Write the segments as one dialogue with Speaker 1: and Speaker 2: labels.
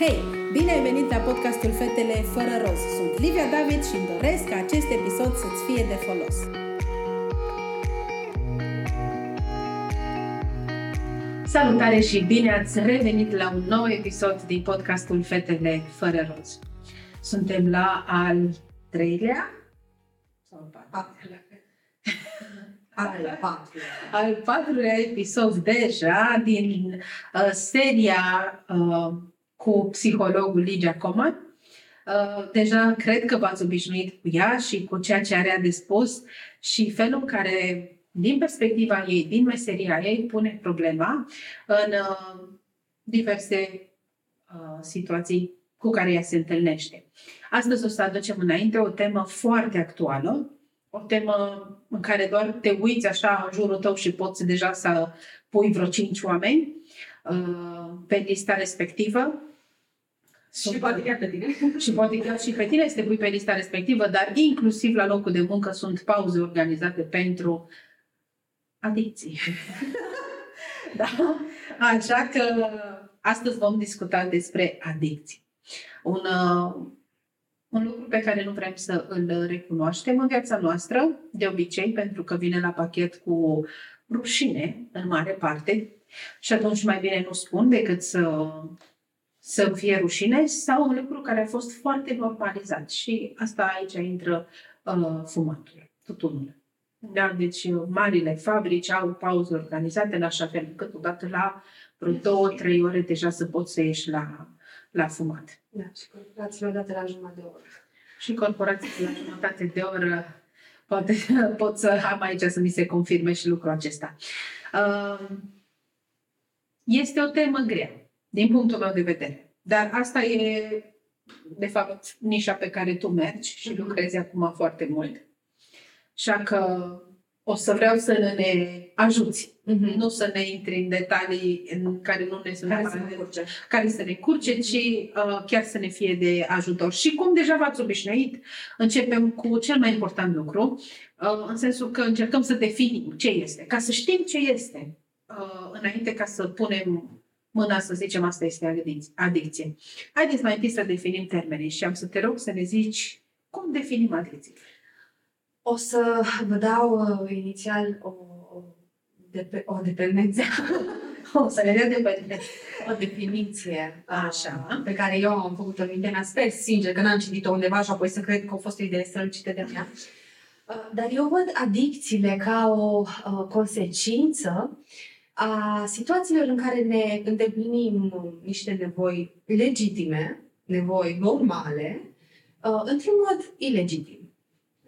Speaker 1: Hei, bine ai venit la podcastul Fetele fără roz. Sunt Livia David și îmi doresc ca acest episod să-ți fie de folos. Salutare și bine ați revenit la un nou episod din podcastul Fetele fără roz. Suntem la al treilea sau al patrulea?
Speaker 2: Al patrulea.
Speaker 1: Al patrulea episod deja din uh, seria uh, cu psihologul Ligia Coman. Uh, deja cred că v-ați obișnuit cu ea și cu ceea ce are de spus și felul în care, din perspectiva ei, din meseria ei, pune problema în uh, diverse uh, situații cu care ea se întâlnește. Astăzi o să aducem înainte o temă foarte actuală, o temă în care doar te uiți așa în jurul tău și poți deja să pui vreo cinci oameni pe lista respectivă
Speaker 2: și poate chiar pe tine.
Speaker 1: și poate chiar și pe tine să te pui pe lista respectivă, dar inclusiv la locul de muncă sunt pauze organizate pentru adicții. da? Așa că astăzi vom discuta despre adicții. Un, uh, un lucru pe care nu vrem să îl recunoaștem în viața noastră, de obicei, pentru că vine la pachet cu rușine, în mare parte, și atunci mai bine nu spun decât să să fie rușine sau un lucru care a fost foarte normalizat. Și asta aici intră uh, fumatul, tutunul. Da, deci uh, marile fabrici au pauze organizate în așa fel încât odată la vreo două, trei ore deja să poți să ieși la, la fumat.
Speaker 2: Da, și corporațiile odată la jumătate de oră.
Speaker 1: Și corporațiile la jumătate de oră poate, pot să am aici să mi se confirme și lucrul acesta. Uh, este o temă grea din punctul meu de vedere. Dar asta e, de fapt, nișa pe care tu mergi și mhm. lucrezi acum foarte mult. Așa că o să vreau să ne ajuți, mm-hmm. nu să ne intri în detalii în care nu ne sunt
Speaker 2: care, să ne curce.
Speaker 1: care să ne curce, ci uh, chiar să ne fie de ajutor. Și cum deja v-ați obișnuit, începem cu cel mai important lucru, uh, în sensul că încercăm să definim ce este, ca să știm ce este, uh, înainte ca să punem mâna să zicem asta este adicție. Haideți mai întâi să definim termenii și am să te rog să ne zici cum definim adicție.
Speaker 2: O să vă dau uh, inițial o, o, de, o dependență.
Speaker 1: o să ne dea dependență.
Speaker 2: O definiție
Speaker 1: Așa.
Speaker 2: Uh, pe care eu am făcut-o în mintea mea. Sper sincer că n-am citit-o undeva și apoi să cred că a fost o idee strălucită de mea. Uh, dar eu văd adicțiile ca o uh, consecință a situațiilor în care ne îndeplinim niște nevoi legitime, nevoi normale, uh, într-un mod ilegitim.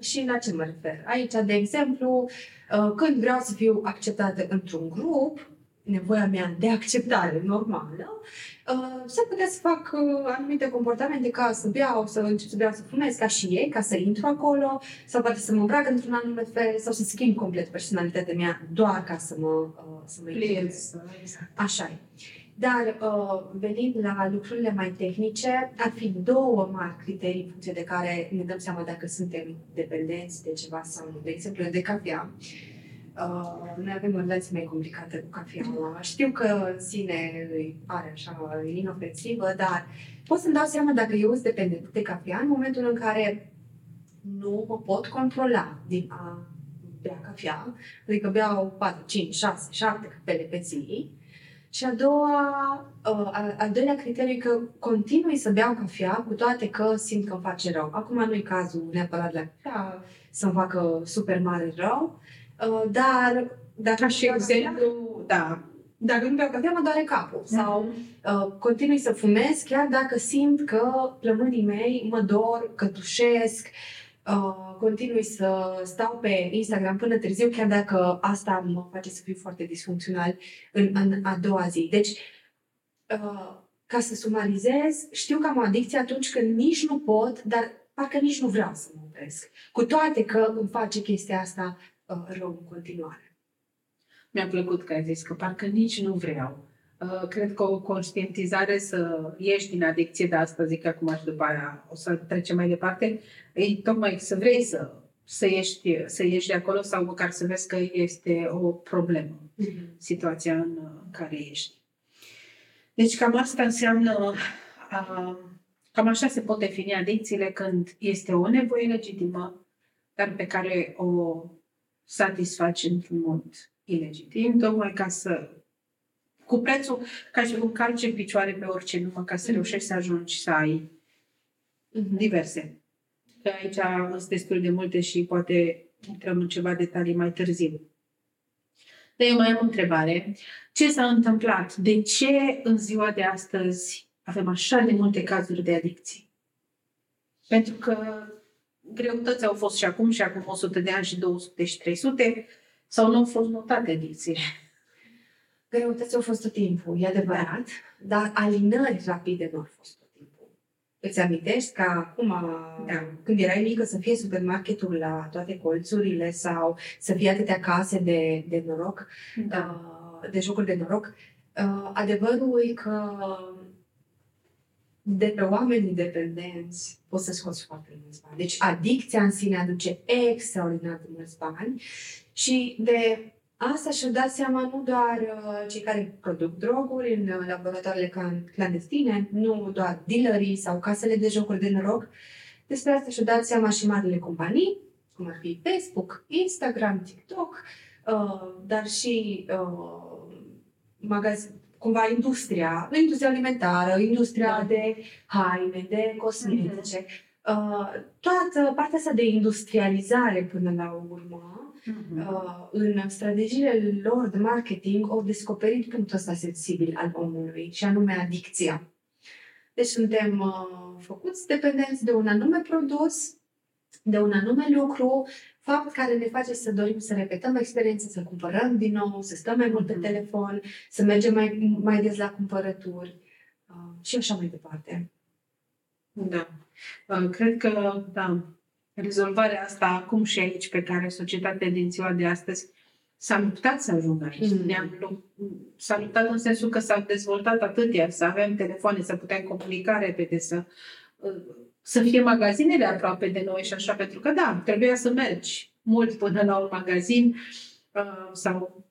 Speaker 2: Și la ce mă refer? Aici, de exemplu, uh, când vreau să fiu acceptată într-un grup, nevoia mea de acceptare normală, uh, s-ar putea să fac uh, anumite comportamente ca să beau, să încep să beau, să fumez ca și ei, ca să intru acolo, sau poate să mă îmbrac într-un anume fel, sau să schimb complet personalitatea mea doar ca să mă, uh, să mă
Speaker 1: Pliez.
Speaker 2: Așa e. Dar uh, venind la lucrurile mai tehnice, ar fi două mari criterii în funcție de care ne dăm seama dacă suntem dependenți de ceva sau nu. De exemplu, de cafea. Uh, Uh, noi avem o relație mai complicată cu cafeaua. Știu că în sine îi pare așa inofensivă, dar pot să-mi dau seama dacă eu sunt dependent de cafea în momentul în care nu mă pot controla din a bea cafea, adică beau 4, 5, 6, 7 cafele pe zi. Și a doua, uh, al doilea criteriu e că continui să beau cafea cu toate că simt că îmi face rău. Acum nu e cazul neapărat la cafea să-mi facă super mare rău, Uh, dar dacă
Speaker 1: și exemplu, da,
Speaker 2: dacă nu beau cafea, mă doare capul. Mm-hmm. Sau uh, continui să fumez chiar dacă simt că plămânii mei mă dor, că tușesc, uh, continui să stau pe Instagram până târziu, chiar dacă asta mă face să fiu foarte disfuncțional în, în a doua zi. Deci, uh, ca să sumarizez, știu că am o adicție atunci când nici nu pot, dar parcă nici nu vreau să mă opresc. Cu toate că îmi face chestia asta Uh, rău în continuare.
Speaker 1: Mi-a plăcut că ai zis că parcă nici nu vreau. Uh, cred că o conștientizare să ieși din adicție de asta, zic acum și după aia o să trecem mai departe, e tocmai să vrei să, să, ieși, să ieși de acolo sau măcar să vezi că este o problemă, mm-hmm. situația în care ești. Deci cam asta înseamnă uh, cam așa se pot defini adicțiile când este o nevoie legitimă, dar pe care o satisfaci într-un mod ilegitim, tocmai ca să cu prețul ca și cum calci în picioare pe orice numă ca să mm-hmm. reușești să ajungi să ai mm-hmm. diverse. Că aici sunt destul de multe și poate intrăm în ceva detalii mai târziu. Dar eu mai am o întrebare. Ce s-a întâmplat? De ce în ziua de astăzi avem așa de multe cazuri de adicții? Pentru că greutăți au fost și acum, și acum 100 de ani, și 200 și 300, sau nu au fost notate adicțiile?
Speaker 2: Greutăți au fost tot timpul, e adevărat, dar alinări rapide nu au fost tot timpul. Îți amintești că acum, da. când erai mică, să fie supermarketul la toate colțurile sau să fie atâtea case de, de noroc, da. Uh, de jocuri de noroc, uh, adevărul e că de pe oameni independenți poți să scoți foarte mulți bani. Deci adicția în sine aduce extraordinar de mulți bani și de asta și-au dat seama nu doar uh, cei care produc droguri în uh, laboratoarele clandestine, nu doar dealerii sau casele de jocuri de noroc, despre asta și-au dat seama și marile companii, cum ar fi Facebook, Instagram, TikTok, uh, dar și uh, magazin, cumva industria, industria alimentară, industria da. de haine, de cosmetice, mm-hmm. uh, toată partea asta de industrializare până la urmă, mm-hmm. uh, în strategiile lor de marketing au descoperit punctul ăsta sensibil al omului și anume adicția. Deci suntem uh, făcuți dependenți de un anume produs, de un anume lucru, fapt care ne face să dorim să repetăm experiența, să cumpărăm din nou, să stăm mai mult pe mhm. telefon, să mergem mai, mai des la cumpărături uh, și așa mai departe.
Speaker 1: Da. Uh, cred că, da, rezolvarea asta acum și aici pe care societatea din ziua de astăzi s-a luptat să ajungă aici. Mm. Ne-am, s-a luptat în sensul că s-a dezvoltat atât, să avem telefoane, să putem comunica repede, să uh, să fie magazinele aproape de noi și așa, pentru că da, trebuia să mergi mult până la un magazin uh, sau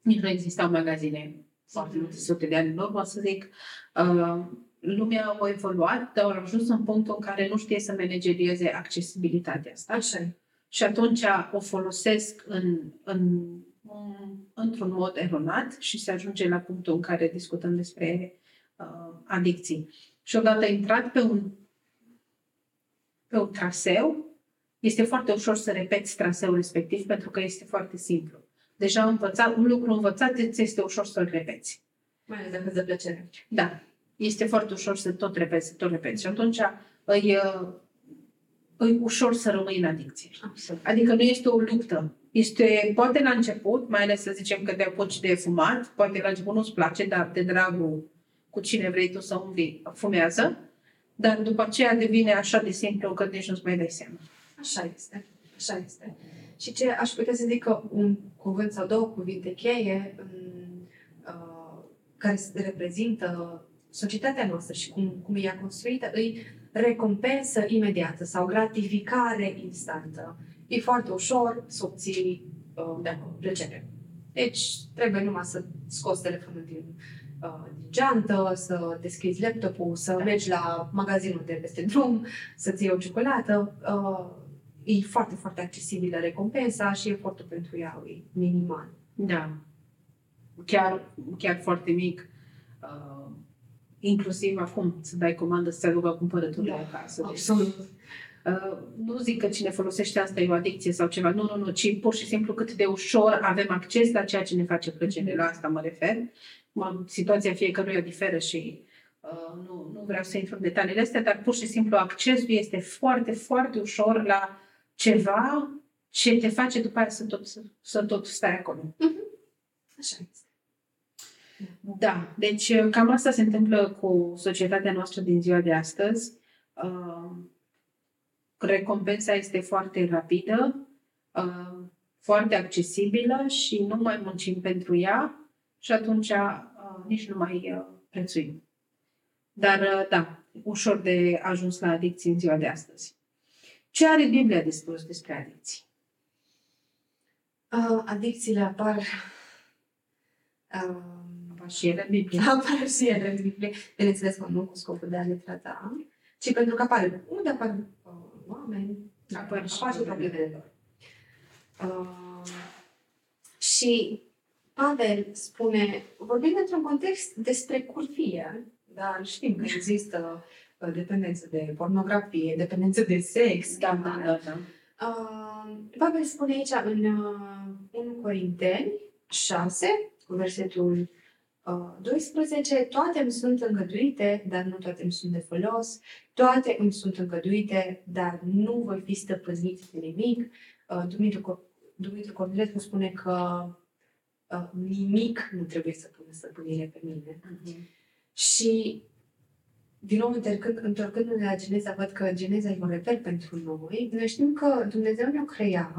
Speaker 1: nici nu existau magazine foarte multe sute de ani în urmă, să zic. Uh, lumea a evoluat, dar au ajuns în punctul în care nu știe să managerieze accesibilitatea asta.
Speaker 2: Așa
Speaker 1: Și atunci o folosesc în, în, într-un mod eronat și se ajunge la punctul în care discutăm despre uh, adicții. Și odată intrat pe un pe un traseu, este foarte ușor să repeți traseul respectiv pentru că este foarte simplu. Deja învățat, un lucru învățat îți este ușor să-l repeți.
Speaker 2: Mai ales dacă de plăcere.
Speaker 1: Da. Este foarte ușor să tot repeți, să tot repeți. Și atunci îi, îi ușor să rămâi în adicție. Absolut. Adică nu este o luptă. Este, poate la început, mai ales să zicem că te apuci de fumat, poate la început nu-ți place, dar de dragul cu cine vrei tu să umbli, fumează dar după aceea devine așa de simplu că nici nu-ți mai dai seama.
Speaker 2: Așa este. Așa este. Și ce aș putea să zic că un cuvânt sau două cuvinte cheie um, uh, care reprezintă societatea noastră și cum, cum e ea construită, îi recompensă imediată sau gratificare instantă. E foarte ușor să obții uh, de acolo plăcere. Deci trebuie numai să scoți telefonul din Uh, geantă, să deschizi laptopul, să da. mergi la magazinul de peste drum, să-ți iei o ciocolată. Uh, e foarte, foarte accesibilă recompensa și efortul pentru ea e minimal.
Speaker 1: Da. Chiar, chiar foarte mic. Uh, inclusiv acum să dai comandă să-ți aducă cumpărăturile da, acasă.
Speaker 2: Deci, Absolut.
Speaker 1: Uh, nu zic că cine folosește asta e o adicție sau ceva, nu, nu, nu, ci pur și simplu cât de ușor avem acces la ceea ce ne face plăcere, mm-hmm. la asta mă refer situația fiecăruia diferă și uh, nu, nu vreau să intru în detaliile astea, dar pur și simplu accesul este foarte, foarte ușor la ceva ce te face după aia să tot, să tot stai acolo.
Speaker 2: Mm-hmm. Așa este.
Speaker 1: Da, deci uh, cam asta se întâmplă cu societatea noastră din ziua de astăzi. Uh, recompensa este foarte rapidă, uh, foarte accesibilă și nu mai muncim pentru ea și atunci uh, nici nu mai uh, prețuim. Dar, uh, da, ușor de ajuns la adicții în ziua de astăzi. Ce are Biblia de spus despre adicții?
Speaker 2: Uh, adicțiile apar, uh,
Speaker 1: Apar și ele în Biblie.
Speaker 2: Apar și ele în Biblie. Bineînțeles că nu cu scopul de a le trata, ci pentru că apare. Unde apar uh, oameni,
Speaker 1: Apar și
Speaker 2: apar și problemele lor. Uh, și Pavel spune, vorbim într-un context despre curvie, dar știm că există uh, dependență de pornografie, dependență de sex.
Speaker 1: Da, da, da. da.
Speaker 2: Uh, Pavel spune aici în uh, 1 Corinteni 6, cu versetul uh, 12, toate îmi sunt îngăduite, dar nu toate îmi sunt de folos, toate îmi sunt îngăduite, dar nu voi fi stăpânit de nimic. Uh, Dumitru, Dumitru Cornilescu spune că uh, nimic nu trebuie să pună stăpânire pe mine.
Speaker 1: Mhm.
Speaker 2: Și, din nou, întorcând, întorcându-ne la Geneza, văd că Geneza e un reper pentru noi. Noi știm că Dumnezeu ne-a creat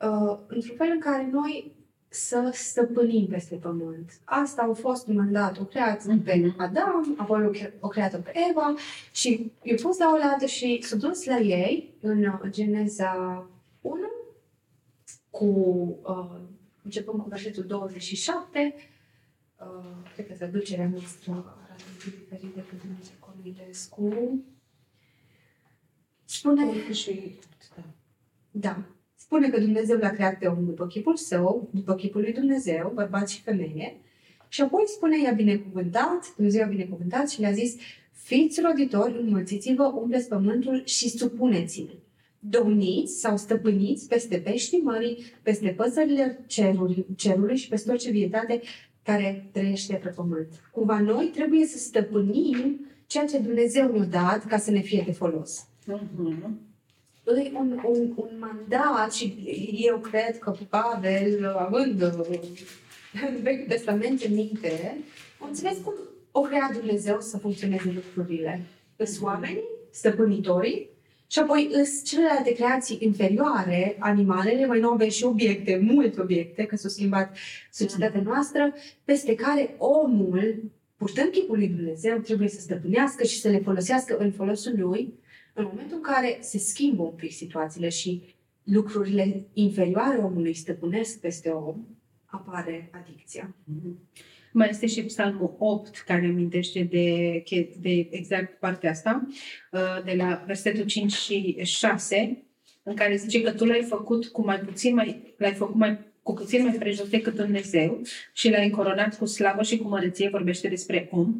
Speaker 2: uh, într-un fel în care noi să stăpânim peste pământ. Asta au fost un mandat. O creat
Speaker 1: Mhm.
Speaker 2: pe Adam, apoi o cre- o creat pe Eva și i-a pus la oaltă și s-a dus la ei în uh, Geneza 1 cu, uh, începând cu versetul 27, uh, cred că traducerea noastră arată un pic diferit decât Dumnezeu Cornilescu. Spune,
Speaker 1: Și, da.
Speaker 2: da, spune că Dumnezeu l-a creat pe om după chipul său, după chipul lui Dumnezeu, bărbat și femeie, și apoi spune, i-a binecuvântat, Dumnezeu i-a binecuvântat și le-a zis, fiți roditori, înmulțiți-vă, umpleți pământul și supuneți-l. Domniți sau stăpâniți peste peștii mării, peste păsările cerului, cerului și peste orice vietate care trăiește pe pământ. Cumva noi trebuie să stăpânim ceea ce Dumnezeu ne-a dat ca să ne fie de folos.
Speaker 1: Mhm.
Speaker 2: E un, un, un mandat și eu cred că Pavel, având uh, în Vechiul Testament în minte, a înțeles cum o crea Dumnezeu să funcționeze lucrurile. Îs oamenii, stăpânitorii, și apoi îs celelalte creații inferioare, animalele, mai nou avem și obiecte, multe obiecte, că s-a schimbat societatea noastră, peste care omul, purtând chipul lui Dumnezeu, trebuie să stăpânească și să le folosească în folosul lui, în momentul în care se schimbă un pic situațiile și lucrurile inferioare omului stăpânesc peste om, apare adicția.
Speaker 1: Mhm. Mai este și Psalmul 8, care amintește de, de exact partea asta, uh, de la versetul 5 și 6, în care zice că tu l-ai făcut cu mai puțin mai, l-ai făcut mai, cu puțin mai prejos decât Dumnezeu și l-ai încoronat cu slavă și cu măreție, vorbește despre om.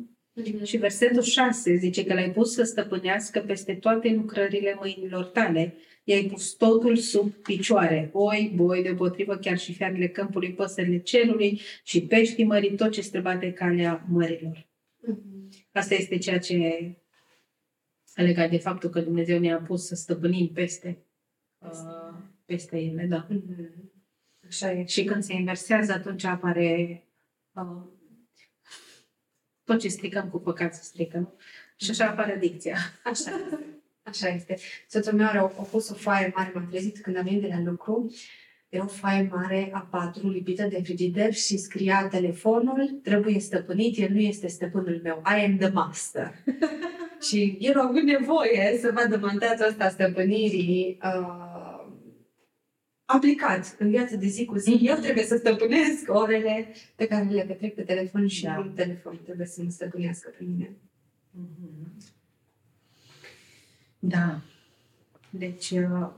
Speaker 1: Și versetul 6 zice că l-ai pus să stăpânească peste toate lucrările mâinilor tale. I-ai pus totul sub picioare. Oi, boi, deopotrivă chiar și fiarele câmpului, păsările cerului și peștii mării, tot ce străbate calea mărilor.
Speaker 2: Mhm.
Speaker 1: Asta este ceea ce legat de faptul că Dumnezeu ne-a pus să stăpânim peste, uh, peste ele. Da.
Speaker 2: Mhm. Așa e.
Speaker 1: Și când se inversează, atunci apare uh, tot ce stricăm cu păcat se strică, nu? Și așa apare adicția.
Speaker 2: Așa este. Așa este. Soțul meu are o, a pus o foaie mare, m-am trezit când am venit de la lucru. Era o foaie mare a patru lipită de frigider și scria telefonul trebuie stăpânit, el nu este stăpânul meu. I am the master. și el a avut nevoie să vadă mandatul ăsta a stăpânirii uh, aplicat în viața de zi cu zi. Eu trebuie să stăpânesc orele pe care le petrec pe telefon și
Speaker 1: Da.
Speaker 2: da. nu telefon trebuie să mă stăpânească pe mine.
Speaker 1: Da. Deci, uh,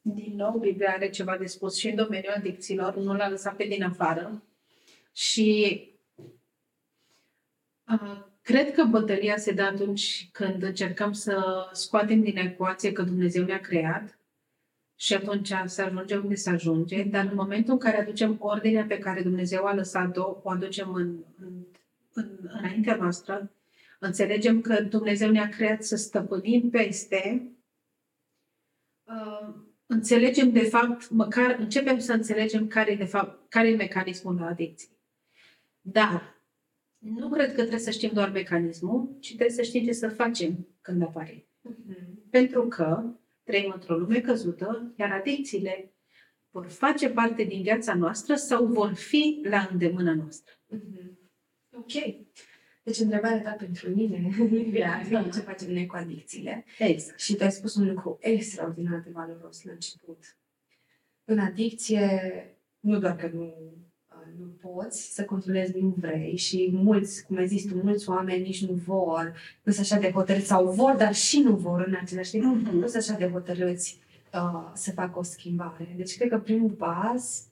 Speaker 1: din nou, Biblia are ceva de spus și în domeniul adicțiilor, nu l-a lăsat pe din afară. Și uh, cred că bătălia se dă atunci când încercăm să scoatem din ecuație că Dumnezeu ne-a creat și atunci să ajungem unde să ajunge, dar în momentul în care aducem ordinea pe care Dumnezeu a lăsat-o, o aducem în, în, în, înaintea noastră, înțelegem că Dumnezeu ne-a creat să stăpânim peste, uh, înțelegem de fapt, măcar începem să înțelegem care e de fapt, care e mecanismul la adicție. Dar nu cred că trebuie să știm doar mecanismul, ci trebuie să știm ce să facem când apare. Pentru că trăim într-o lume căzută, iar adicțiile vor face parte din viața noastră sau vor fi la îndemâna noastră.
Speaker 2: Mhm. Ok. Deci întrebarea ta pentru mine, Livia,
Speaker 1: Da.
Speaker 2: ce facem noi cu adicțiile?
Speaker 1: Exact.
Speaker 2: Și tu ai spus un lucru extraordinar de valoros la început. În adicție, nu doar că nu uh, nu poți să controlezi, nu vrei și mulți, cum ai zis tu, mulți oameni nici nu vor, nu sunt așa de hotărâți sau vor, dar și nu vor în același timp,
Speaker 1: Mhm.
Speaker 2: nu sunt așa de hotărâți uh, să facă o schimbare. Deci cred că primul pas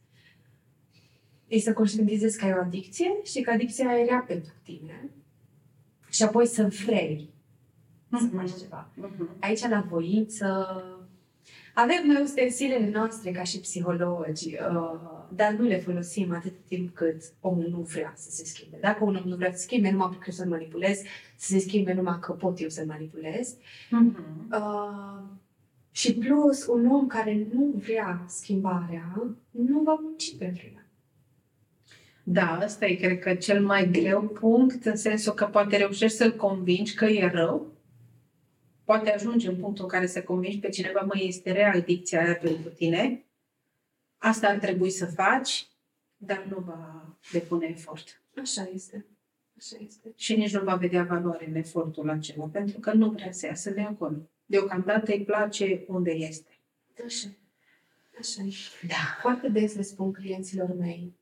Speaker 2: e să conștientizezi că ai o adicție și că adicția e rea pentru tine și apoi să vrei să
Speaker 1: Mhm.
Speaker 2: faci ceva.
Speaker 1: Mhm.
Speaker 2: Aici, la voință, avem noi ustensilele noastre ca și psihologi, uh, dar nu le folosim atât timp cât omul nu vrea să se schimbe. Dacă un om nu vrea să se schimbe, numai pentru că să-l manipulez, să se schimbe numai că pot eu să-l manipulez.
Speaker 1: Mhm.
Speaker 2: Uh, și plus, un om care nu vrea schimbarea, nu va munci pentru ea.
Speaker 1: Da, ăsta e, cred că, cel mai greu punct, în sensul că poate reușești să-l convingi că e rău, poate ajunge în punctul în care să convingi pe cineva, mă, este rea adicția aia pentru tine, asta ar trebui să faci, dar nu va depune efort.
Speaker 2: Așa este. Așa este.
Speaker 1: Și nici nu va vedea valoare în efortul acela, pentru că nu vrea să iasă de acolo. Deocamdată îi place unde este.
Speaker 2: Așa. Așa e.
Speaker 1: Da.
Speaker 2: Foarte des le spun clienților mei,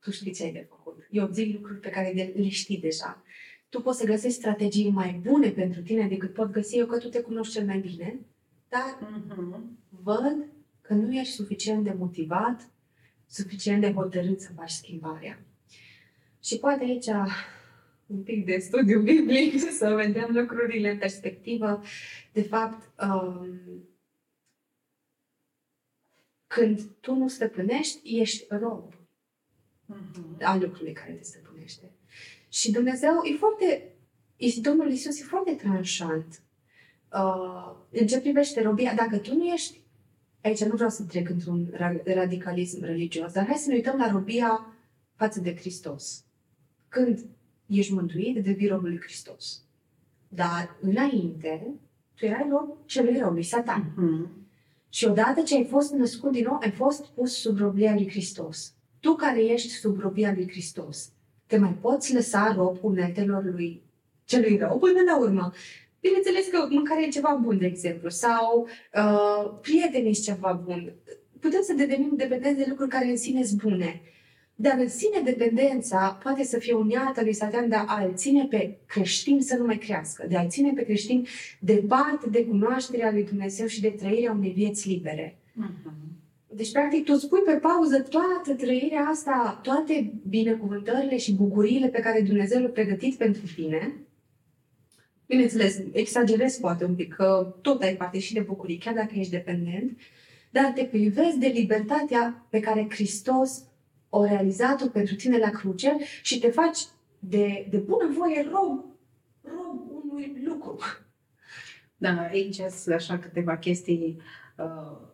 Speaker 2: tu știi ce ai de făcut. Eu zic lucruri pe care de- le știi deja. Tu poți să găsești strategii mai bune pentru tine decât pot găsi eu, că tu te cunoști cel mai bine, dar
Speaker 1: Mhm.
Speaker 2: văd că nu ești suficient de motivat, suficient de hotărât să faci schimbarea. Și poate aici un pic de studiu biblic să vedem lucrurile în perspectivă. De fapt, um, când tu nu stăpânești, ești rob
Speaker 1: Mhm.
Speaker 2: al lucrului care te stăpânește. Și Dumnezeu e foarte, e, Domnul Isus e foarte tranșant. Uh, în ce privește robia, dacă tu nu ești, aici nu vreau să trec într-un ra- radicalism religios, dar hai să ne uităm la robia față de Hristos. Când ești mântuit, devii robul lui Hristos. Dar înainte, tu erai rob celui rău, lui Satan.
Speaker 1: Mhm.
Speaker 2: Și odată ce ai fost născut din nou, ai fost pus sub robia lui Hristos. Tu care ești sub robia lui Hristos, te mai poți lăsa rob uneltelor lui celui rău până la urmă. Bineînțeles că mâncarea e ceva bun, de exemplu, sau uh, prietenii sunt ceva bun. Putem să devenim dependenți de lucruri care în sine sunt bune. Dar în sine dependența poate să fie unealtă lui Satan de a-l ține pe creștin să nu mai crească, de a-l ține pe creștin departe de cunoașterea lui Dumnezeu și de trăirea unei vieți libere.
Speaker 1: Mhm.
Speaker 2: Deci, practic, tu spui pe pauză toată trăirea asta, toate binecuvântările și bucuriile pe care Dumnezeu le-a pregătit pentru tine. Bineînțeles, exagerez poate un pic, că tot ai parte și de bucurii, chiar dacă ești dependent, dar te privezi de libertatea pe care Hristos a realizat-o pentru tine la cruce și te faci de, de bună voie rob, rob unui lucru.
Speaker 1: Da, aici sunt așa câteva chestii. Uh,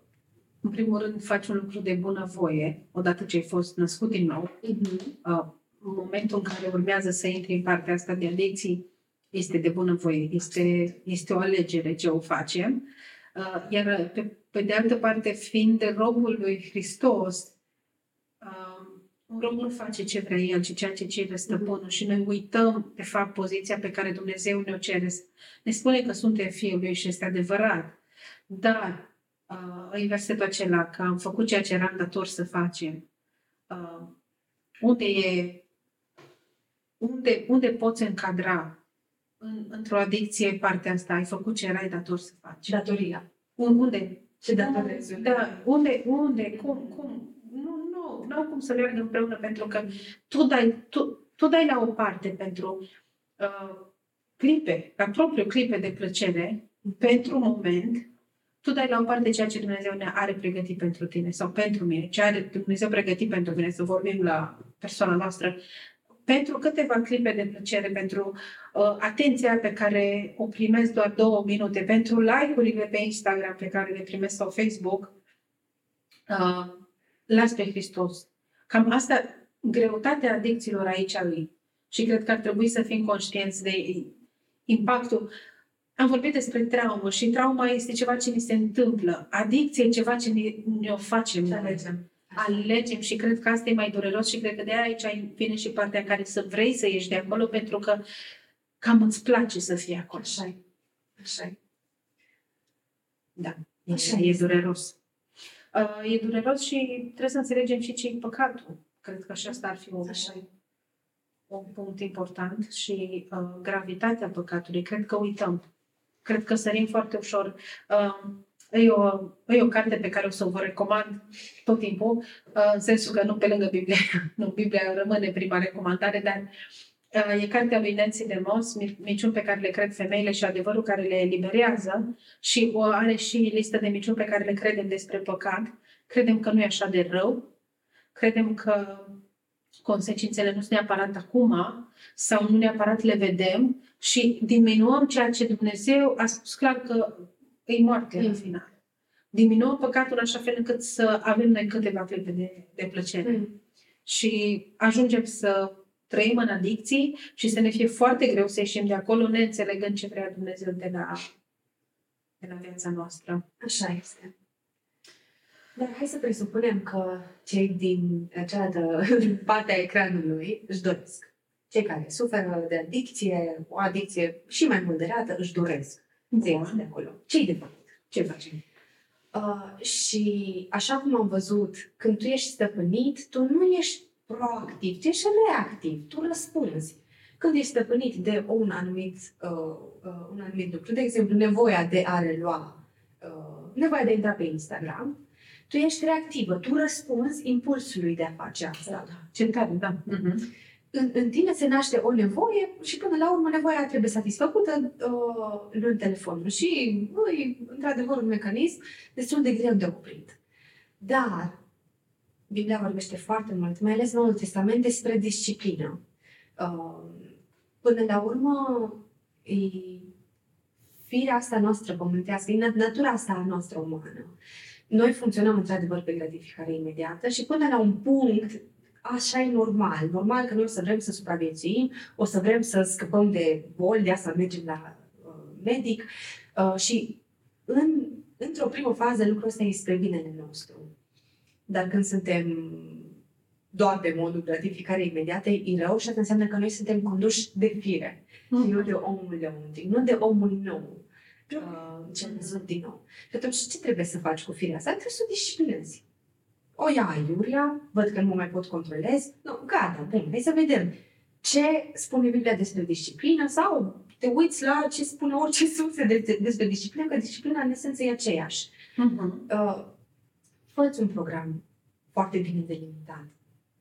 Speaker 1: În primul rând, faci un lucru de bună voie, odată ce ai fost născut din nou. Uh, În momentul în care urmează să intri în partea asta de adicții, este de bună voie, este, este o alegere ce o facem. Uh, Iar pe, pe de altă parte, fiind de robul lui Hristos, uh, un rob nu face ce vrea el, ci ceea ce cere stăpânul și noi uităm, de fapt, poziția pe care Dumnezeu ne-o cere. Ne spune că suntem fiul lui și este adevărat, dar uh, în versetul acela, că am făcut ceea ce eram dator să facem, uh, unde e unde, unde poți încadra în, într-o adicție partea asta? Ai făcut ce erai dator să faci.
Speaker 2: Datoria.
Speaker 1: Un- Unde?
Speaker 2: Ce datorezi?
Speaker 1: Da, unde, unde, cum, cum? Nu, nu, nu au cum să meargă împreună pentru că tu dai, tu, tu dai la o parte pentru uh, clipe, ca propriu clipe de plăcere, pentru un moment, tu dai la o parte ceea ce Dumnezeu ne are pregătit pentru tine sau pentru mine, ce are Dumnezeu pregătit pentru mine, să vorbim la persoana noastră, pentru câteva clipe de plăcere, pentru uh, atenția pe care o primesc doar două minute, pentru like-urile pe Instagram pe care le primesc sau Facebook, uh, las pe Hristos. Cam asta, greutatea adicțiilor aici lui. Și cred că ar trebui să fim conștienți de impactul. Am vorbit despre traumă și trauma este ceva ce ni se întâmplă. Adicție e ceva ce ne, ne o facem.
Speaker 2: Ce
Speaker 1: noi.
Speaker 2: alegem?
Speaker 1: Alegem și cred că asta e mai dureros și cred că de aici vine și partea în care să vrei să ieși de acolo pentru că cam îți place să fii acolo.
Speaker 2: Așa e. Așa e.
Speaker 1: Da, e,
Speaker 2: Așa
Speaker 1: e
Speaker 2: este.
Speaker 1: dureros. Uh, e dureros și trebuie să înțelegem și ce e păcatul. Cred că și asta ar fi un,
Speaker 2: Așa e.
Speaker 1: un punct important și uh, gravitatea păcatului. Cred că uităm. Cred că sărim foarte ușor. Uh, e, o, e o carte pe care o să vă recomand tot timpul, uh, în sensul că nu pe lângă Biblie, nu, Biblia rămâne prima recomandare, dar uh, e cartea lui Nancy de Moss, Minciuni pe care le cred femeile și adevărul care le eliberează și o are și listă de minciuni pe care le credem despre păcat. Credem că nu e așa de rău, credem că consecințele nu sunt neapărat acum sau nu neapărat le vedem și diminuăm ceea ce Dumnezeu a spus clar că e moarte în
Speaker 2: Mm.
Speaker 1: final. Diminuăm păcatul așa fel încât să avem noi câteva clipe de, de plăcere.
Speaker 2: Mm.
Speaker 1: Și ajungem să trăim în adicții și să ne fie foarte greu să ieșim de acolo neînțelegând ce vrea Dumnezeu de la, de la viața noastră.
Speaker 2: Așa este. Dar hai să presupunem că cei din cealaltă parte a ecranului își doresc. Cei care suferă de adicție, o adicție și mai moderată, își doresc să iasă de acolo. Ce-i de făcut?
Speaker 1: Ce facem?
Speaker 2: Uh, și așa cum am văzut, când tu ești stăpânit, tu nu ești proactiv, tu ești reactiv, tu răspunzi. Când ești stăpânit de un anumit, uh, uh, un anumit lucru, de exemplu, nevoia de a relua, uh, nevoia de a intra pe Instagram, tu ești reactivă, tu răspunzi impulsului de a face asta.
Speaker 1: Ce tare, da. Mhm.
Speaker 2: În, în tine se naște o nevoie și până la urmă nevoia trebuie satisfăcută uh, luând telefonul. Și e într-adevăr un mecanism destul de greu de oprit. Dar Biblia vorbește foarte mult, mai ales Noul Testament, despre disciplină. Uh, până la urmă, e firea asta noastră pământească, e nat- natura asta a noastră umană. Noi funcționăm într-adevăr pe gratificare imediată și până la un punct așa e normal. Normal că noi o să vrem să supraviețuim, o să vrem să scăpăm de boli, de asta mergem la uh, medic uh, și în, într-o primă fază lucrul ăsta e spre binele nostru. Dar când suntem doar pe modul gratificare imediată, e rău și asta înseamnă că noi suntem conduși de fire,
Speaker 1: Mhm.
Speaker 2: nu de omul lăuntric, nu de omul nou, uh, cel văzut din nou. Și atunci ce trebuie să faci cu firea asta? Trebuie să o disciplinezi. O ia aiurea, văd că nu mă mai pot controlez, nu, gata, bun, hai să vedem ce spune Biblia despre disciplină sau te uiți la ce spune orice sursă de, de, despre disciplină, că disciplina în esență e aceeași.
Speaker 1: Mhm.
Speaker 2: Uh, fă un program foarte bine delimitat.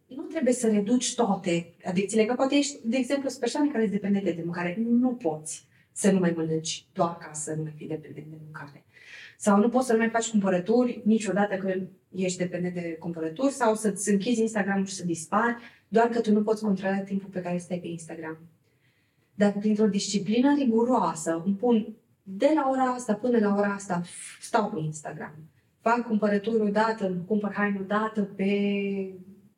Speaker 2: Nu trebuie să reduci toate adicțiile, că poate ești, de exemplu, sunt persoane care sunt dependente de mâncare. Nu poți să nu mai mănânci doar ca să nu mai fii dependent de mâncare. Sau nu poți să nu mai faci cumpărături niciodată că ești dependent de cumpărături sau să-ți închizi Instagram și să dispari doar că tu nu poți controla timpul pe care stai pe Instagram. Dar printr-o disciplină riguroasă, îmi pun de la ora asta până la ora asta stau pe Instagram. Fac cumpărături odată, îmi cumpăr haine odată pe,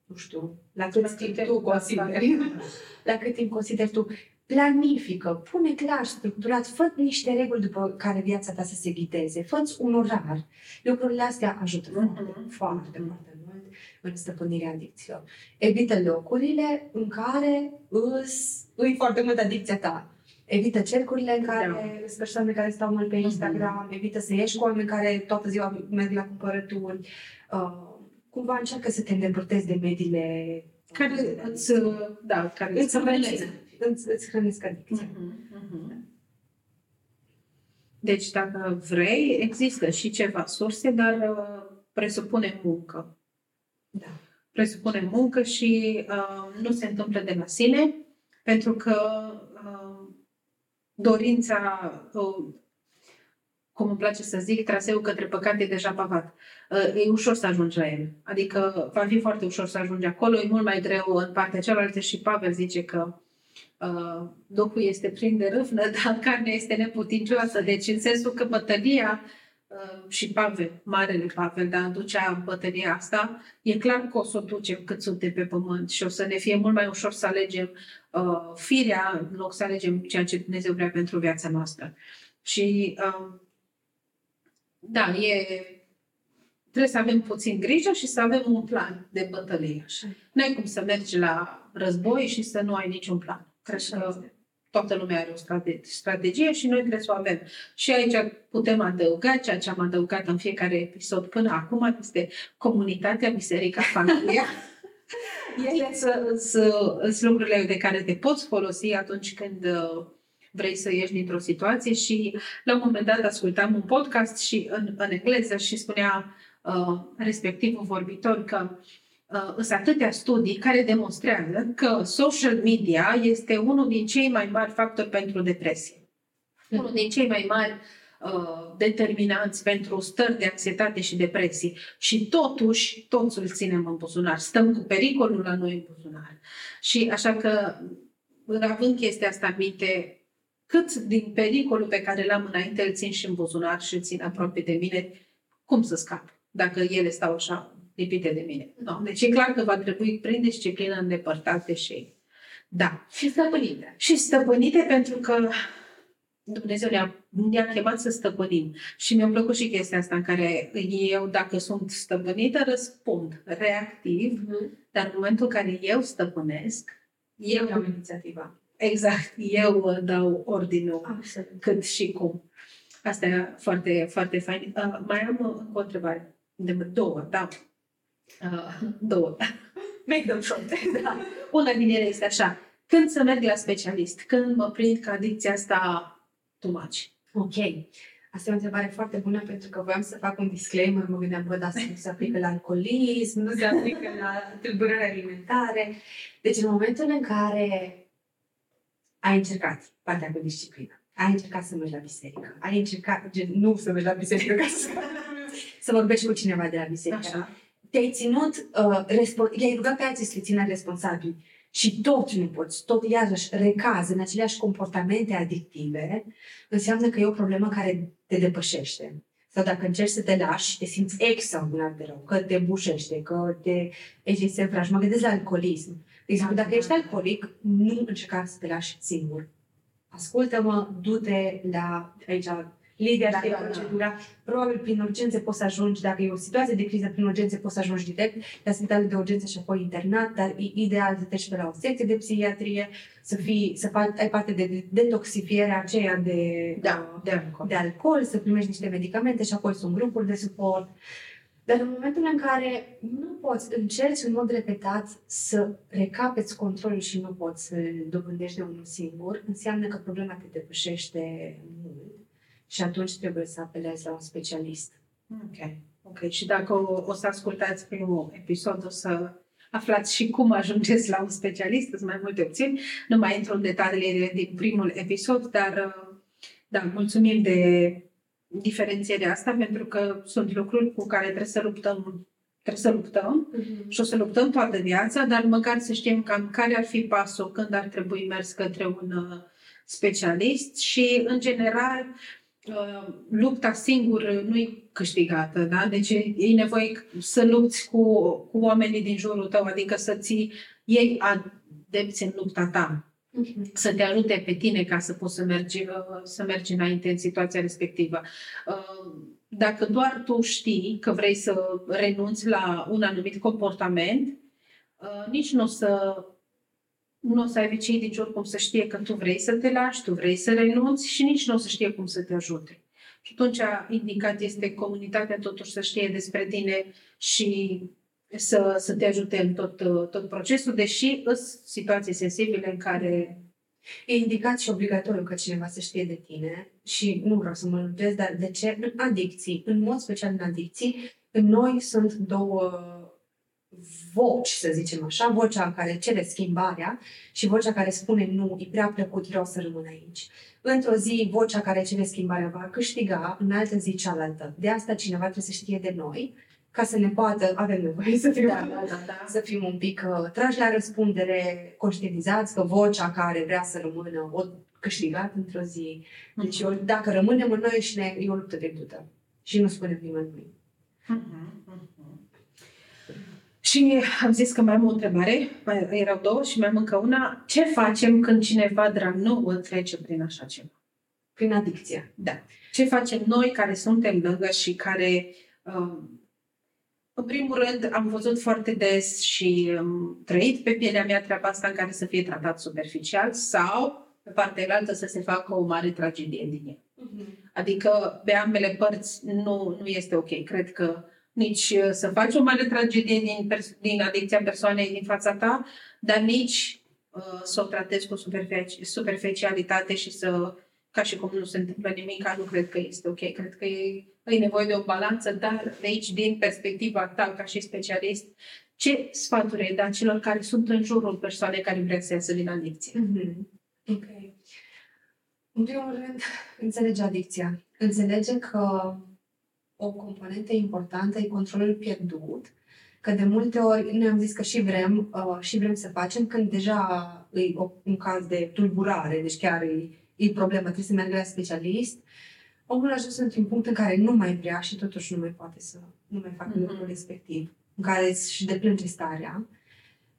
Speaker 2: nu știu, la cât
Speaker 1: La
Speaker 2: timp
Speaker 1: câte-
Speaker 2: tu
Speaker 1: da,
Speaker 2: consideri. la cât timp consideri tu. Planifică, pune clar, structurat, fă niște reguli după care viața ta să se ghideze, fă un orar. Lucrurile astea ajută
Speaker 1: Mhm.
Speaker 2: foarte, foarte, foarte mult în stăpânirea adicțiilor. Evită locurile în care îs, îi foarte mult adicția ta. Evită cercurile în care
Speaker 1: Da.
Speaker 2: sunt persoane care stau mult pe Instagram, evită să ieși cu oameni care toată ziua merg la cumpărături. Uh, cumva încearcă să te îndepărtezi de mediile
Speaker 1: Care îți, da, care
Speaker 2: îți
Speaker 1: hrănesc.
Speaker 2: Hrănesc, îți, îți hrănesc adicția.
Speaker 1: Mhm, mhm. Deci, dacă vrei, există și ceva surse, dar uh, presupune muncă.
Speaker 2: Da.
Speaker 1: Presupune muncă și uh, nu se întâmplă de la sine, pentru că uh, dorința, uh, cum îmi place să zic, traseul către păcat e deja pavat. Uh, e ușor să ajungi la el. Adică va fi foarte ușor să ajungi acolo, e mult mai greu în partea cealaltă și Pavel zice că uh, Duhul este plin de râvnă, dar carnea este neputincioasă. Deci în sensul că bătălia uh, și Pavel, Marele Pavel, dar ducea bătălia asta, e clar că o să o ducem cât suntem pe pământ și o să ne fie mult mai ușor să alegem uh, firea în loc să alegem ceea ce Dumnezeu vrea pentru viața noastră. Și uh, da, e, trebuie să avem puțin grijă și să avem un plan de bătălie.
Speaker 2: Așa.
Speaker 1: Nu ai cum să mergi la război și să nu ai niciun plan. Cred
Speaker 2: Așa
Speaker 1: că
Speaker 2: este.
Speaker 1: toată lumea are o strate- strategie și noi trebuie să o avem. Și aici putem adăuga ceea ce am adăugat în fiecare episod până acum, este comunitatea, biserica, familia. Ele sunt lucrurile de care te poți folosi atunci când uh, vrei să ieși dintr-o situație și la un moment dat ascultam un podcast și în, în engleză și spunea uh, respectivul vorbitor că uh, sunt atâtea studii care demonstrează că social media este unul din cei mai mari factori pentru depresie. Mm. Unul din cei mai mari uh, determinanți pentru stări de anxietate și depresii. Și totuși, toți îl ținem în buzunar. Stăm cu pericolul la noi în buzunar. Și așa că, având chestia asta în minte, cât din pericolul pe care l-am înainte îl țin și în buzunar și îl țin aproape de mine, cum să scap dacă ele stau așa lipite de mine. No. Deci e clar că va trebui prin disciplină îndepărtate și da.
Speaker 2: Și stăpânite.
Speaker 1: Și stăpânite pentru că Dumnezeu ne-a, ne-a chemat să stăpânim. Și mi-a plăcut și chestia asta în care eu, dacă sunt stăpânită, răspund reactiv, mm-hmm. dar în momentul în care eu stăpânesc,
Speaker 2: eu am inițiativa.
Speaker 1: Exact. Eu dau ordinul Absolut. cât și cum. Asta e foarte, foarte fain. Uh, mai am uh, o întrebare. De două, da. Uh, două.
Speaker 2: Make them short.
Speaker 1: da. Una din ele este așa. Când să merg la specialist? Când mă prind că adicția asta too much?
Speaker 2: Ok. Asta e o întrebare foarte bună pentru că voiam să fac un disclaimer, mă gândeam, bă, dar nu se aplică la alcoolism, nu se aplică la tulburări alimentare. Deci în momentul în care ai încercat partea cu disciplină. Ai încercat să mergi la biserică. Ai încercat, gen, nu să mergi la biserică, ca să, să vorbești cu cineva de la biserică. Așa. Te-ai ținut, uh, respo- i-ai rugat pe alții să te țină responsabili și tot nu poți, tot iarăși recaz în aceleași comportamente adictive, înseamnă că e o problemă care te depășește. Sau dacă încerci să te lași și te simți extraordinar de rău, că te bușește, că te ești în Mă gândesc la alcoolism. De exemplu, dacă ești alcoolic, nu încerca să te lași singur. Ascultă-mă, du-te la aici, lider, da, da, procedura. Da. Probabil prin urgențe poți să ajungi, dacă e o situație de criză, prin urgențe poți să ajungi direct la spitalul de urgență și apoi internat, dar e ideal să treci pe la o secție de psihiatrie, să, fii, să faci, ai parte de detoxifierea aceea de,
Speaker 1: da, de, alcool.
Speaker 2: de alcool, să primești niște medicamente și apoi sunt grupuri de suport. Dar în momentul în care nu poți, încerci în mod repetat să recapeți controlul și nu poți să dobândești de unul singur, înseamnă că problema te depășește mult și atunci trebuie să apelezi la un specialist.
Speaker 1: Ok. Ok. Și dacă o, o să ascultați primul episod, o să aflați și cum ajungeți la un specialist, sunt mai multe opțiuni. Nu mai intru în detaliile din primul episod, dar da, mulțumim de diferențierea asta pentru că sunt lucruri cu care trebuie să luptăm trebuie să luptăm uh-huh. și o să luptăm toată viața, dar măcar să știm cam care ar fi pasul când ar trebui mers către un uh, specialist și, în general, uh, lupta singur nu e câștigată, da? Deci e nevoie să lupți cu, cu oamenii din jurul tău, adică să ții ei adepți în lupta ta. Mhm. să te ajute pe tine ca să poți să mergi, uh, să mergi înainte în situația respectivă. Uh, dacă doar tu știi că vrei să renunți la un anumit comportament, uh, nici nu o să nu o să ai cei din jur cum să știe că tu vrei să te lași, tu vrei să renunți și nici nu o să știe cum să te ajute. Și atunci indicat este comunitatea totuși să știe despre tine și să, să te ajute în tot, tot procesul, deși sunt situații sensibile în care
Speaker 2: E indicat și obligatoriu ca cineva să știe de tine și nu vreau să mă lungesc, dar de ce? În adicții, în mod special în adicții, în noi sunt două voci, să zicem așa, vocea care cere schimbarea și vocea care spune nu, e prea plăcut, vreau să rămân aici. Într-o zi, vocea care cere schimbarea va câștiga, în altă zi cealaltă. De asta cineva trebuie să știe de noi ca să ne poată, avem nevoie să fim, da, da, da, da. să fim un pic uh, trași la răspundere, conștientizați că vocea care vrea să rămână o câștigat într-o zi. Deci uh-huh. dacă rămânem în noi și ne, e o luptă pierdută. Și nu spunem nimănui. Uh-huh.
Speaker 1: Uh-huh. Și am zis că mai am o întrebare, mai erau două și mai am încă una. Ce facem când cineva drag nouă trece prin așa ceva?
Speaker 2: Prin adicție.
Speaker 1: Da. Ce facem noi care suntem lângă și care um, în primul rând, am văzut foarte des și um, trăit pe pielea mea treaba asta în care să fie tratat superficial sau, pe partea altă, să se facă o mare tragedie din el. Uh-huh. Adică, pe ambele părți, nu, nu este ok. Cred că nici uh, să faci o mare tragedie din, pers- din adicția persoanei din fața ta, dar nici uh, să o tratezi cu superfici- superficialitate și să, ca și cum nu se întâmplă nimic, nu cred că este ok. Cred că e, e nevoie de o balanță, dar de aici, din perspectiva ta ca și specialist, ce sfaturi ai da celor care sunt în jurul persoanei care vrea să iasă din adicție?
Speaker 2: Mm-hmm. Ok. În primul rând, înțelege adicția. Înțelege că o componentă importantă e controlul pierdut, că de multe ori noi am zis că și vrem, uh, și vrem să facem când deja e o, un caz de tulburare, deci chiar e, e problemă, trebuie să meargă la specialist. Omul a ajuns într-un punct în care nu mai vrea și totuși nu mai poate să nu mai facă mm-hmm. lucrul respectiv, în care își deplânge starea.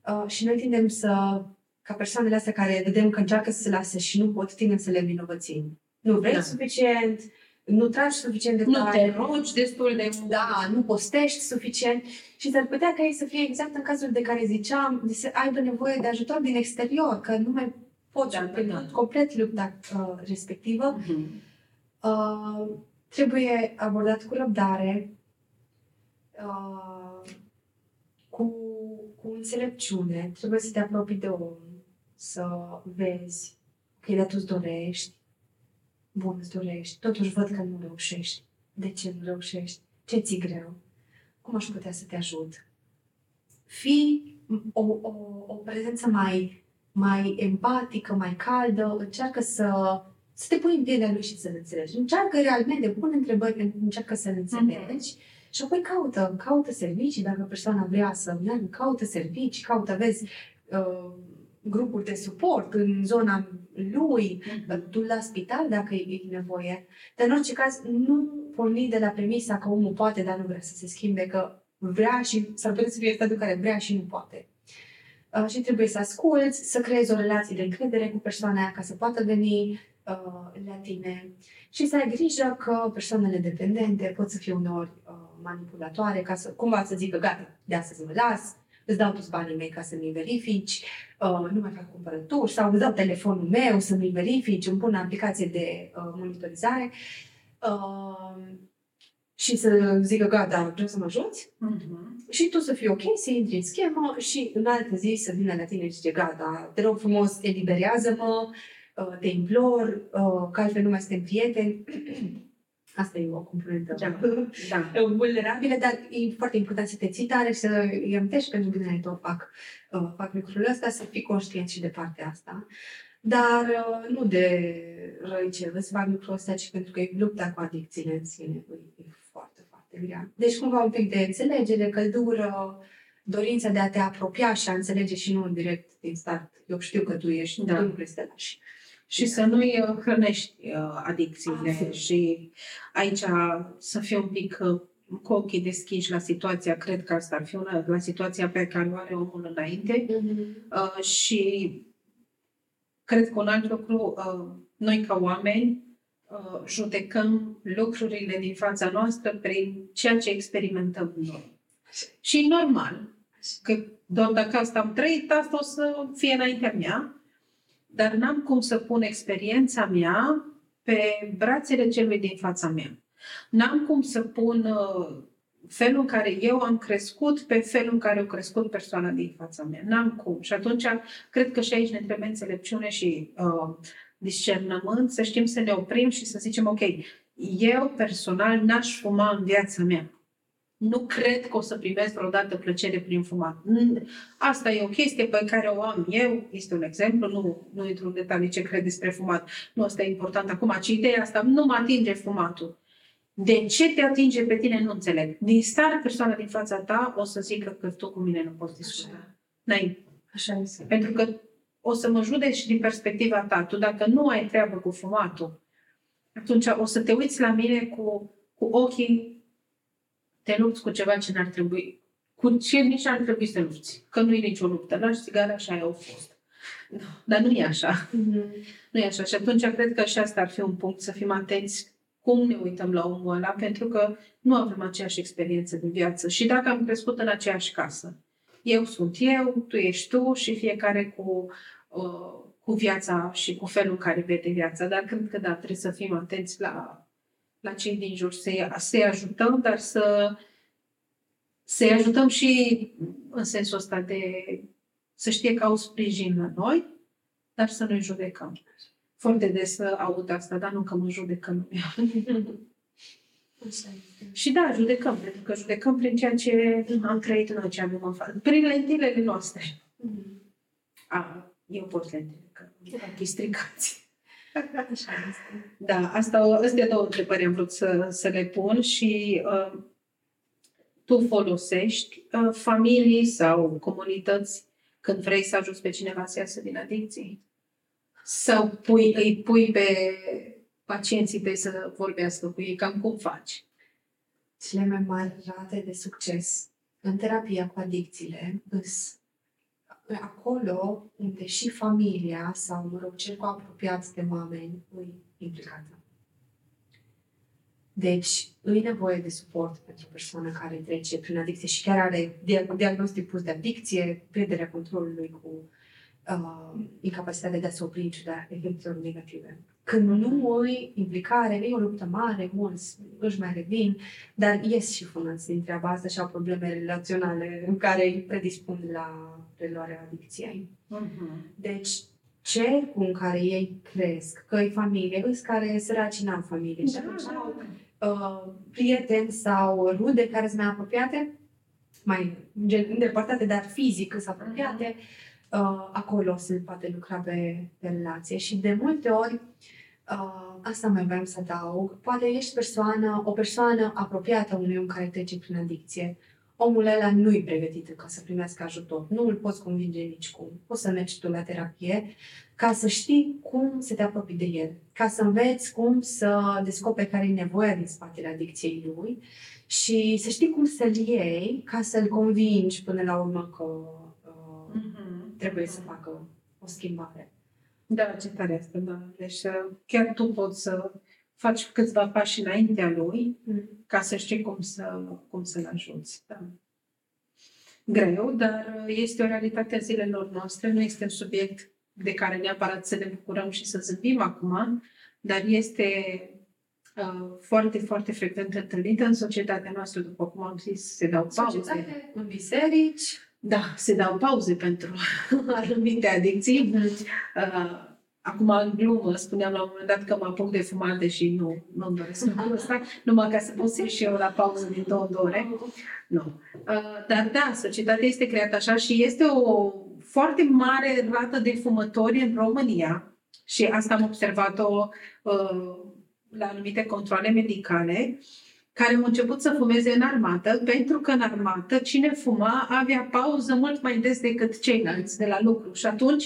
Speaker 2: Uh, și noi tindem să, ca persoanele astea care vedem că încearcă să se lase și nu pot, tindem să le învinovățim. Nu vrei
Speaker 1: Da.
Speaker 2: suficient, nu tragi suficient de
Speaker 1: Nu
Speaker 2: tare.
Speaker 1: te rogi destul de mult.
Speaker 2: Da, nu postești suficient și s-ar putea ca ei să fie exact în cazul de care ziceam, de să aibă nevoie de ajutor din exterior, că nu mai poți
Speaker 1: Da,
Speaker 2: da,
Speaker 1: da, da.
Speaker 2: complet lupta uh, respectivă.
Speaker 1: Mhm.
Speaker 2: Uh, trebuie abordat cu răbdare, uh, cu, cu înțelepciune, trebuie să te apropii de om, să vezi, ok, dar tu îți dorești, bun, îți dorești, totuși văd că nu reușești. De ce nu reușești? Ce ți greu? Cum aș putea să te ajut? Fii o, o, o prezență mai, mai empatică, mai caldă, încearcă să, să te pui în pielea lui și să-l înțelegi. Încearcă realmente, pune întrebări, încearcă să-l înțelegi și apoi caută, caută servicii dacă persoana vrea să meargă, caută servicii, caută, vezi, uh, grupuri de suport în zona lui, du la spital dacă e e nevoie. Dar în orice caz, nu porni de la premisa că omul poate, dar nu vrea să se schimbe, că vrea și s-ar putea să fie stadiul care vrea și nu poate. Uh, și trebuie să asculți, să creezi o relație de încredere cu persoana aia ca să poată veni uh, la tine și să ai grijă că persoanele dependente pot să fie uneori uh, manipulatoare ca să cumva să zică gata, de astăzi mă las, îți dau toți banii mei ca să mi verifici, uh, nu mai fac cumpărături sau îți dau telefonul meu să mi verifici, îmi pun aplicație de uh, monitorizare uh, și să zică gata, vreau să mă ajuți
Speaker 1: Mhm.
Speaker 2: și tu să fii ok, să intri în schemă și în altă zi să vină la tine și zice gata, te rog frumos, eliberează-mă, uh, te implor, uh, că altfel nu mai suntem prieteni. Asta e o componentă
Speaker 1: Da. Da.
Speaker 2: vulnerabilă, dar e foarte important să te ții tare și să îi amintești pentru binele tău fac, uh, fac lucrurile astea, să fii conștient și de partea asta. Dar uh, nu de răi îți fac lucrul ăsta, ci pentru că e lupta cu adicțiile în sine. E, e foarte, foarte grea. Deci cumva un pic de înțelegere, căldură, dorința de a te apropia și a înțelege și nu direct din start. Eu știu că tu ești,
Speaker 1: Da.
Speaker 2: tu nu vrei să te lași.
Speaker 1: Și să nu-i uh, hrănești uh, adicțiile
Speaker 2: Absolut.
Speaker 1: și aici să fii un pic uh, cu ochii deschiși la situația, cred că asta ar fi una, la situația pe care o are omul înainte uh, și cred că un alt lucru, uh, noi ca oameni uh, judecăm lucrurile din fața noastră prin ceea ce experimentăm noi. Și e normal, că doar dacă asta am trăit, asta o să fie înaintea mea, dar n-am cum să pun experiența mea pe brațele celui din fața mea. N-am cum să pun uh, felul în care eu am crescut pe felul în care a crescut persoana din fața mea. N-am cum. Și atunci, cred că și aici ne trebuie înțelepciune și uh, discernământ, să știm să ne oprim și să zicem, ok, eu personal n-aș fuma în viața mea. Nu cred că o să primesc vreodată plăcere prin fumat. N- Asta e o chestie pe care o am eu, este un exemplu, nu, nu intru în detalii ce cred despre fumat, nu asta e important acum, ci ideea asta, nu mă atinge fumatul. De ce te atinge pe tine, nu înțeleg. Din start, persoana din fața ta o să zică că tu cu mine nu poți discuta. N-ai.
Speaker 2: Așa este.
Speaker 1: Pentru că o să mă judeci din perspectiva ta. Tu dacă nu ai treabă cu fumatul, atunci o să te uiți la mine cu, cu ochii, te lupți cu ceva ce n-ar trebui, cu ce nici n-ar trebui să lupți. Că nu e nicio luptă. Lași țigara, așa au fost. Da. Dar nu e așa. Nu e așa. Și atunci cred că și asta ar fi un punct, să fim atenți cum ne uităm la omul ăla, pentru că nu avem aceeași experiență din viață. Și dacă am crescut în aceeași casă, eu sunt eu, tu ești tu și fiecare cu, uh, cu viața și cu felul în care vede viața. Dar cred că da, trebuie să fim atenți la, la cei din jur, să-i, să-i ajutăm, dar să să-i ajutăm și în sensul ăsta de să știe că au sprijin la noi, dar să nu-i judecăm. Foarte des aud asta, dar nu că mă judecă lumea. și da, judecăm, pentru că judecăm prin ceea ce am trăit noi, ce avem în față, prin lentilele noastre. Mm-hmm. A, eu pot lentile, că am stricați. Așa este. Da, asta, astea două întrebări am vrut să, să le pun și uh, tu folosești uh, familii sau comunități când vrei să ajuți pe cineva să iasă din adicții? Sau pui, îi pui pe pacienții tăi să vorbească cu ei? Cam cum faci?
Speaker 2: Cele mai mari rate de succes în terapia cu adicțiile sunt acolo unde și familia sau, mă rog, cel cu apropiați de oameni îi implicată. Deci, îi nevoie de suport pentru o persoană care trece prin adicție și chiar are diagnostic pus de adicție, pierderea controlului cu uh, incapacitatea de a se opri în ciuda efectelor negative. Când nu îi implicare, e o luptă mare, mulți își mai revin, dar ies și funați din treaba asta și au probleme relaționale în care îi predispun la reluarea adicției. Uh-huh. Deci, cercul în care ei cresc, că e familie, îs care săraci n-au familie da, și atunci da, au uh, prieteni sau rude care sunt mai apropiate, mai îndepărtate, dar fizic sunt apropiate, uh, acolo se poate lucra pe, pe relație. Și de multe ori, uh, asta mai vreau să adaug, poate ești persoană, o persoană apropiată unui om care trece prin adicție, omul ăla nu-i pregătit ca să primească ajutor. Nu îl poți convinge nici cum. Poți să mergi tu la terapie ca să știi cum să te apropii de el, ca să înveți cum să descoperi care e nevoia din spatele adicției lui și să știi cum să-l iei ca să-l convingi până la urmă că uh, mm-hmm. Trebuie să facă o schimbare.
Speaker 1: Da, ce tare asta, da. Deci uh, chiar tu poți să faci câțiva pași înaintea lui mm. ca să știi cum, să, cum să-l ajuți. Da. Greu, dar este o realitate a zilelor noastre. Nu este un subiect de care neapărat să ne bucurăm și să zâmbim acum, dar este uh, foarte, foarte frecvent întâlnită în societatea noastră, după cum am zis, se dau pauze. Societate,
Speaker 2: în biserici.
Speaker 1: Da, se dau pauze pentru anumite adicții. Mm. Uh, Acum, în glumă, spuneam la un moment dat că mă apuc de fumat, deși nu, nu-mi doresc lucrul ăsta, numai ca să pot să și eu la pauză din două ore. Nu. Uh, dar da, societatea este creată așa și este o foarte mare rată de fumători în România și asta am observat-o uh, la anumite controle medicale care au început să fumeze în armată, pentru că în armată cine fuma avea pauză mult mai des decât ceilalți de la lucru. Și atunci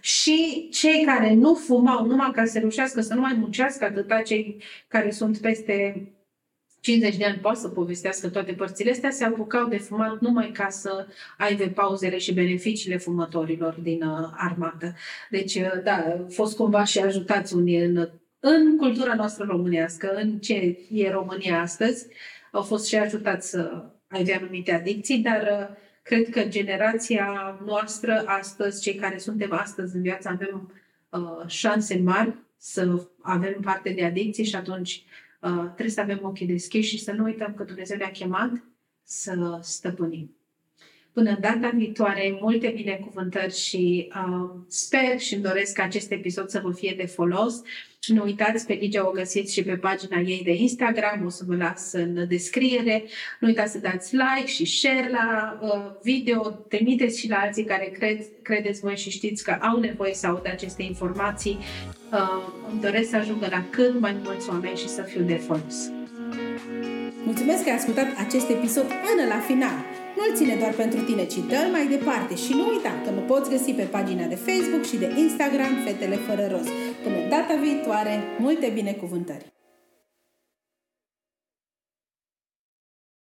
Speaker 1: și cei care nu fumau numai ca să reușească să nu mai muncească atâta, cei care sunt peste 50 de ani pot să povestească toate părțile astea, se apucau de fumat numai ca să aibă pauzele și beneficiile fumătorilor din uh, armată. Deci, uh, da, a fost cumva și ajutați unii în în cultura noastră românească, în ce e România astăzi, au fost și ajutați să aibă anumite adicții, dar uh, cred că generația noastră astăzi, cei care suntem astăzi în viață, avem uh, șanse mari să avem parte de adicții și atunci uh, trebuie să avem ochii deschiși și să nu uităm că Dumnezeu ne-a chemat să stăpânim. Până data viitoare, multe binecuvântări și uh, sper și îmi doresc ca acest episod să vă fie de folos. Nu uitați, pe Ligia o găsiți și pe pagina ei de Instagram, o să vă las în descriere. Nu uitați să dați like și share la uh, video, trimiteți și la alții care cred, credeți voi și știți că au nevoie să audă aceste informații. Uh, îmi doresc să ajungă la cât mai mulți oameni și să fiu de folos.
Speaker 3: Mulțumesc că ați ascultat acest episod până la final. Nu-l ține doar pentru tine, ci dă mai departe și nu uita că mă poți găsi pe pagina de Facebook și de Instagram Fetele Fără Roz. Până data viitoare, multe binecuvântări!